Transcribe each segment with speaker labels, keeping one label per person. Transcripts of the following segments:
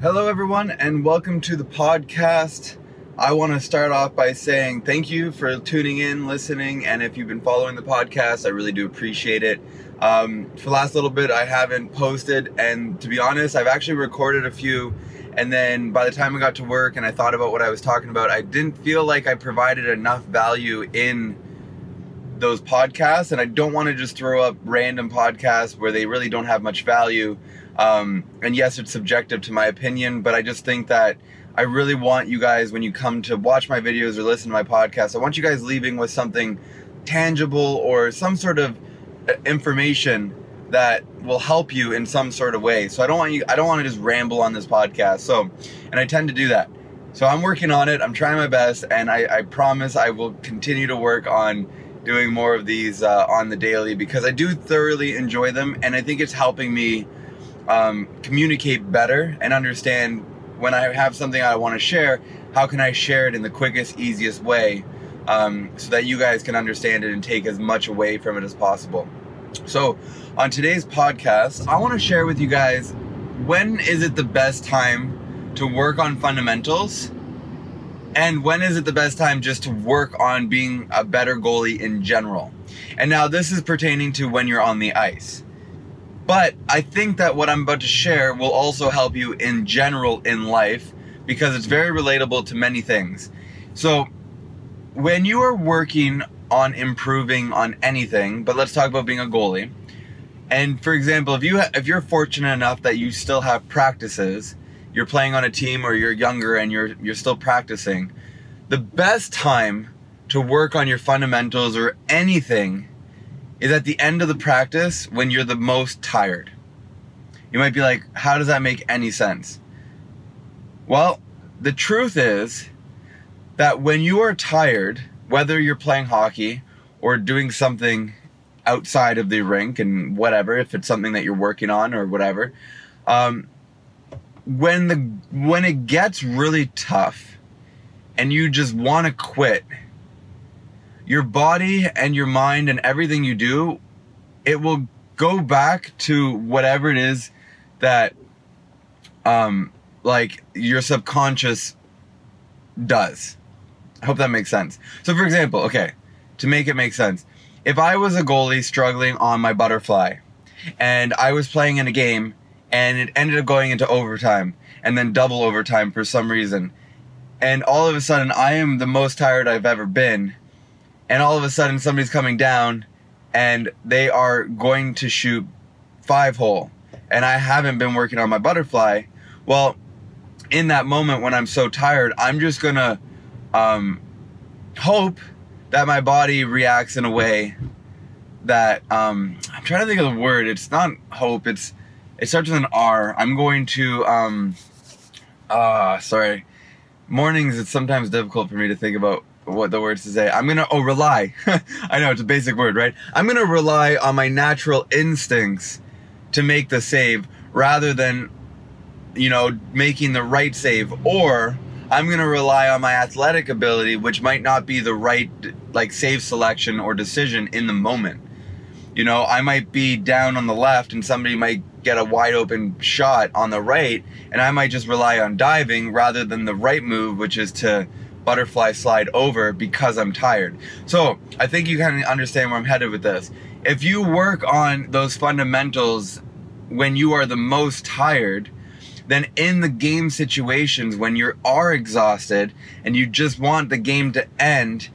Speaker 1: Hello, everyone, and welcome to the podcast. I want to start off by saying thank you for tuning in, listening, and if you've been following the podcast, I really do appreciate it. Um, for the last little bit, I haven't posted, and to be honest, I've actually recorded a few, and then by the time I got to work and I thought about what I was talking about, I didn't feel like I provided enough value in those podcasts, and I don't want to just throw up random podcasts where they really don't have much value. Um, and yes, it's subjective to my opinion, but I just think that I really want you guys, when you come to watch my videos or listen to my podcast, I want you guys leaving with something tangible or some sort of uh, information that will help you in some sort of way. So I don't want you, I don't want to just ramble on this podcast. So, and I tend to do that. So I'm working on it. I'm trying my best, and I, I promise I will continue to work on doing more of these uh, on the daily because I do thoroughly enjoy them, and I think it's helping me um, communicate better and understand when I have something I want to share, how can I share it in the quickest, easiest way um, so that you guys can understand it and take as much away from it as possible. So, on today's podcast, I want to share with you guys when is it the best time to work on fundamentals and when is it the best time just to work on being a better goalie in general. And now, this is pertaining to when you're on the ice. But I think that what I'm about to share will also help you in general in life because it's very relatable to many things. So, when you are working on improving on anything, but let's talk about being a goalie. And for example, if you ha- if you're fortunate enough that you still have practices, you're playing on a team or you're younger and you're you're still practicing, the best time to work on your fundamentals or anything is at the end of the practice when you're the most tired. You might be like, how does that make any sense? Well, the truth is that when you are tired, whether you're playing hockey or doing something outside of the rink and whatever, if it's something that you're working on or whatever, um, when the when it gets really tough and you just want to quit your body and your mind and everything you do, it will go back to whatever it is that um like your subconscious does. I hope that makes sense. So for example, okay, to make it make sense, if I was a goalie struggling on my butterfly and I was playing in a game and it ended up going into overtime and then double overtime for some reason and all of a sudden I am the most tired I've ever been and all of a sudden somebody's coming down and they are going to shoot five hole and I haven't been working on my butterfly, well, in that moment when I'm so tired, I'm just gonna um, hope that my body reacts in a way that um, I'm trying to think of the word. It's not hope. It's it starts with an R. I'm going to um, uh, sorry. Mornings it's sometimes difficult for me to think about what the words to say. I'm gonna oh rely. I know it's a basic word, right? I'm gonna rely on my natural instincts to make the save rather than you know making the right save or I'm gonna rely on my athletic ability, which might not be the right like save selection or decision in the moment. You know, I might be down on the left and somebody might get a wide open shot on the right, and I might just rely on diving rather than the right move, which is to butterfly slide over because I'm tired. So I think you kind of understand where I'm headed with this. If you work on those fundamentals when you are the most tired, then in the game situations when you are exhausted and you just want the game to end,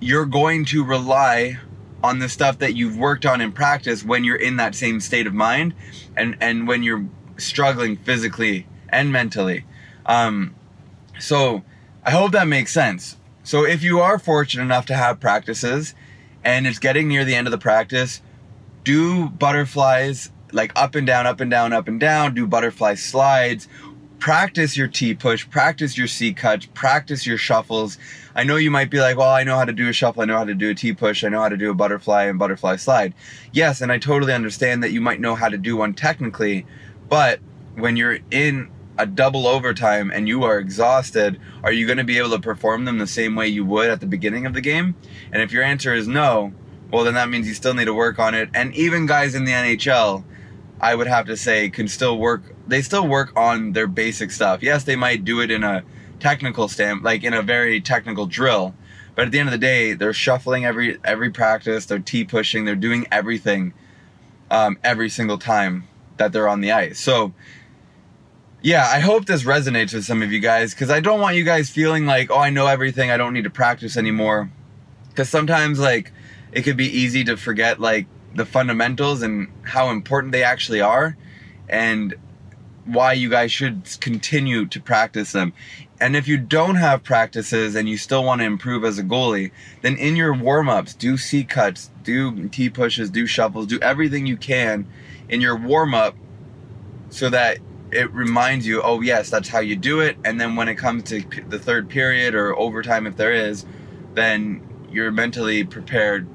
Speaker 1: you're going to rely on the stuff that you've worked on in practice when you're in that same state of mind and and when you're struggling physically and mentally. Um, so I hope that makes sense. So if you are fortunate enough to have practices and it's getting near the end of the practice, do butterflies like up and down, up and down, up and down, do butterfly slides, practice your T push, practice your C cuts, practice your shuffles. I know you might be like, well, I know how to do a shuffle, I know how to do a T push, I know how to do a butterfly and butterfly slide. Yes, and I totally understand that you might know how to do one technically, but when you're in a double overtime and you are exhausted, are you going to be able to perform them the same way you would at the beginning of the game? And if your answer is no, well, then that means you still need to work on it. And even guys in the NHL, I would have to say can still work. They still work on their basic stuff. Yes, they might do it in a technical stamp, like in a very technical drill. But at the end of the day, they're shuffling every every practice. They're T pushing. They're doing everything um, every single time that they're on the ice. So yeah, I hope this resonates with some of you guys because I don't want you guys feeling like, oh, I know everything. I don't need to practice anymore. Because sometimes like it could be easy to forget like the fundamentals and how important they actually are and why you guys should continue to practice them. And if you don't have practices and you still want to improve as a goalie, then in your warm ups, do C cuts, do T pushes, do shuffles, do everything you can in your warm up so that it reminds you, oh, yes, that's how you do it. And then when it comes to the third period or overtime, if there is, then you're mentally prepared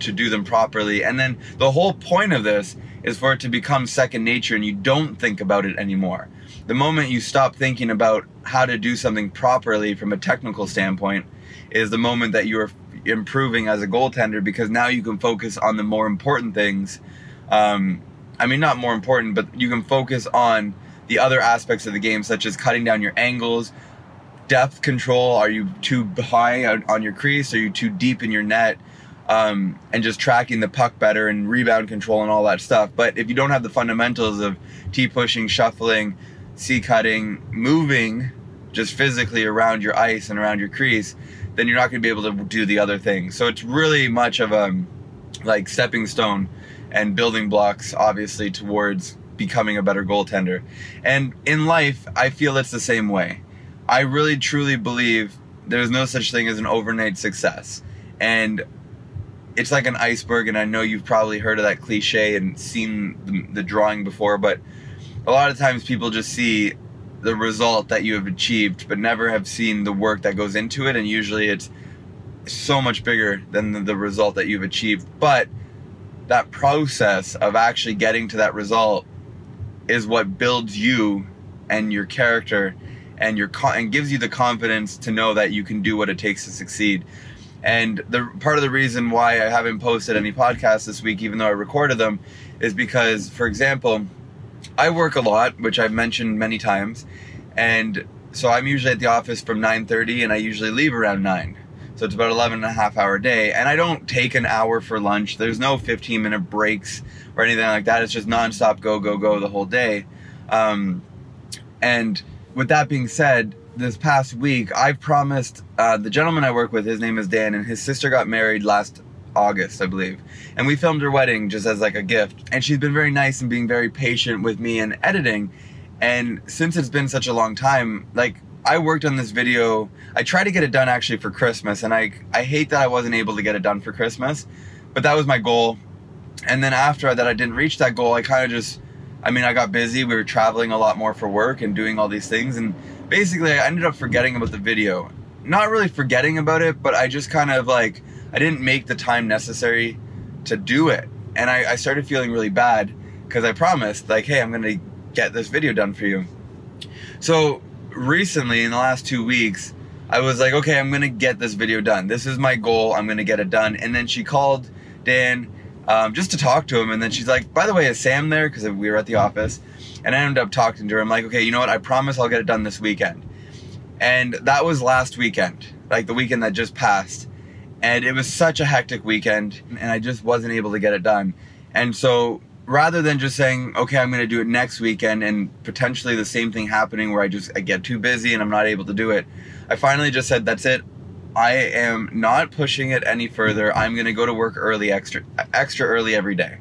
Speaker 1: to do them properly. And then the whole point of this is for it to become second nature and you don't think about it anymore. The moment you stop thinking about how to do something properly from a technical standpoint is the moment that you're improving as a goaltender because now you can focus on the more important things. Um, I mean, not more important, but you can focus on the other aspects of the game, such as cutting down your angles, depth control. Are you too high on your crease? Are you too deep in your net? um, and just tracking the puck better and rebound control and all that stuff. But if you don't have the fundamentals of T pushing, shuffling, C cutting, moving just physically around your ice and around your crease, then you're not going to be able to do the other things. So it's really much of a like stepping stone and building blocks, obviously, towards becoming a better goaltender. And in life, I feel it's the same way. I really truly believe there's no such thing as an overnight success. And it's like an iceberg, and I know you've probably heard of that cliche and seen the, the drawing before, but a lot of times people just see the result that you have achieved, but never have seen the work that goes into it, and usually it's so much bigger than the, the result that you've achieved. But that process of actually getting to that result is what builds you and your character and your and gives you the confidence to know that you can do what it takes to succeed. And the part of the reason why I haven't posted any podcasts this week, even though I recorded them, is because, for example, I work a lot, which I've mentioned many times, and so I'm usually at the office from 9:30, and I usually leave around 9. So it's about 11 and a half hour day, and I don't take an hour for lunch. There's no 15 minute breaks or anything like that. It's just nonstop go go go the whole day. Um, and with that being said, this past week, I promised uh, the gentleman I work with, his name is Dan, and his sister got married last August, I believe. And we filmed her wedding just as like a gift. And she's been very nice and being very patient with me and editing. And since it's been such a long time, like I worked on this video. I tried to get it done actually for Christmas, and I I hate that I wasn't able to get it done for Christmas, but that was my goal. And then after that, I didn't reach that goal. I kind of just, I mean, I got busy. We were traveling a lot more for work and doing all these things, and basically I ended up forgetting about the video. Not really forgetting about it, but I just kind of like, I didn't make the time necessary to do it. And I, I started feeling really bad because I promised, like, hey, I'm to get this video done for you. So recently, in the last two weeks, I was like, okay, I'm to get this video done. This is my goal. I'm to get it done. And then she called Dan um, just to talk to him. And then she's like, by the way, is Sam there? Because we were at the office. And I ended up talking to her. I'm like, okay, you know what? I promise I'll get it done this weekend. And that was last weekend, like the weekend that just passed. And it was such a hectic weekend, and I just wasn't able to get it done. And so rather than just saying, okay, I'm going to do it next weekend and potentially the same thing happening where I just I get too busy and I'm not able to do it, I finally just said, that's it. I am not pushing it any further. I'm going to go to work early, extra, extra early every day.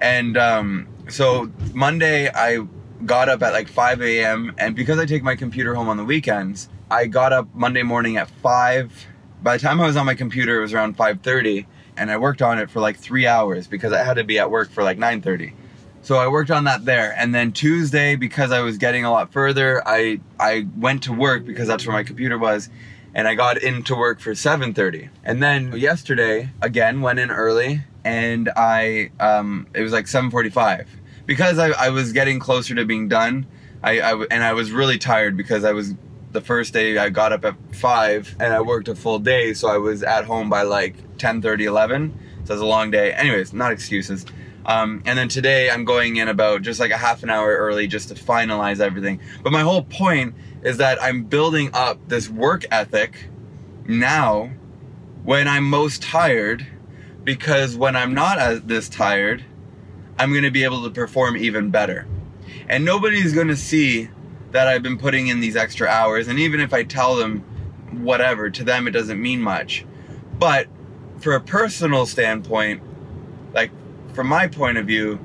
Speaker 1: And um, so Monday, I got up at like 5 a.m. and because I take my computer home on the weekends, I got up Monday morning at 5. By the time I was on my computer, it was around 5:30, and I worked on it for like three hours because I had to be at work for like 9:30. So I worked on that there, and then Tuesday, because I was getting a lot further, I I went to work because that's where my computer was, and I got into work for 7:30. And then yesterday, again went in early, and I um, it was like 7:45 because I, I was getting closer to being done. I, I and I was really tired because I was the first day I got up at five and I worked a full day, so I was at home by like 10:30, 11. So it was a long day. Anyways, not excuses. Um, and then today I'm going in about just like a half an hour early just to finalize everything. But my whole point is that I'm building up this work ethic now when I'm most tired because when I'm not as this tired, I'm going to be able to perform even better. And nobody's going to see that I've been putting in these extra hours. And even if I tell them whatever, to them it doesn't mean much. But for a personal standpoint, like from my point of view,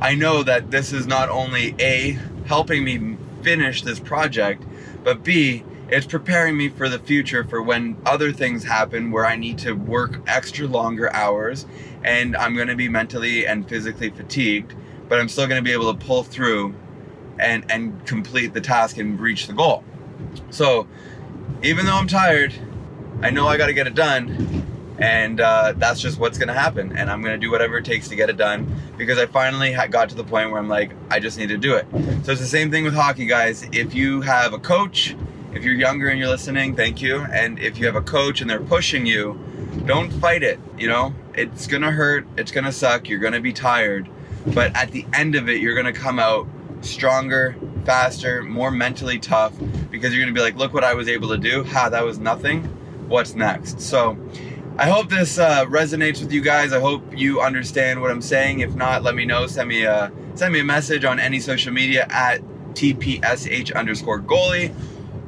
Speaker 1: I know that this is not only A, helping me finish this project, but B, it's preparing me for the future for when other things happen where I need to work extra longer hours and I'm going to be mentally and physically fatigued, but I'm still going to be able to pull through and and complete the task and reach the goal. So, even though I'm tired, I know I got to get it done and uh, that's just what's gonna happen. And i'm gonna do whatever it takes to get it done because i finally got to the point where i'm like i just need to do it. So it's the same thing with hockey guys. If you have a coach if you're younger and you're listening thank you. And if you have a coach and they're pushing you don't fight it you know? It's gonna hurt. It's gonna suck. You're gonna be tired. But at the end of it you're gonna come out stronger faster more mentally tough because you're gonna be like look what i was able to do. Ha that was nothing. What's next? So I hope this uh, resonates with you guys. I hope you understand what I'm saying. If not, let me know. Send me a send me a message on any social media at tpsh underscore goalie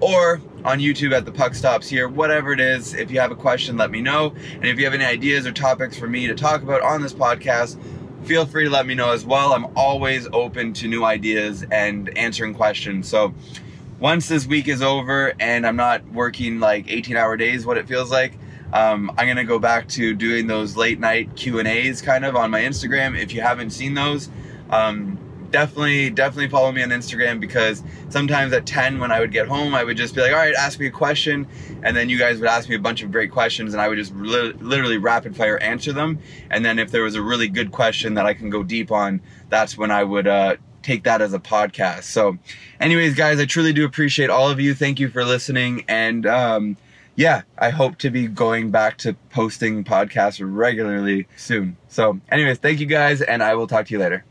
Speaker 1: or on YouTube at the puck stops here. Whatever it is, if you have a question, let me know. And if you have any ideas or topics for me to talk about on this podcast, feel free to let me know as well. I'm always open to new ideas and answering questions. So once this week is over and I'm not working like 18 hour days, what it feels like um, I'm gonna go back to doing those late night Q and A's kind of on my Instagram. If you haven't seen those, um, definitely definitely follow me on Instagram because sometimes at 10 when I would get home, I would just be like, all right, ask me a question, and then you guys would ask me a bunch of great questions, and I would just li- literally rapid fire answer them. And then if there was a really good question that I can go deep on, that's when I would. Uh, take that as a podcast. So, anyways, guys, I truly do appreciate all of you. Thank you for listening. And um, yeah, I hope to be going back to posting podcasts regularly soon. So, anyways, thank you guys, and I will talk to you later.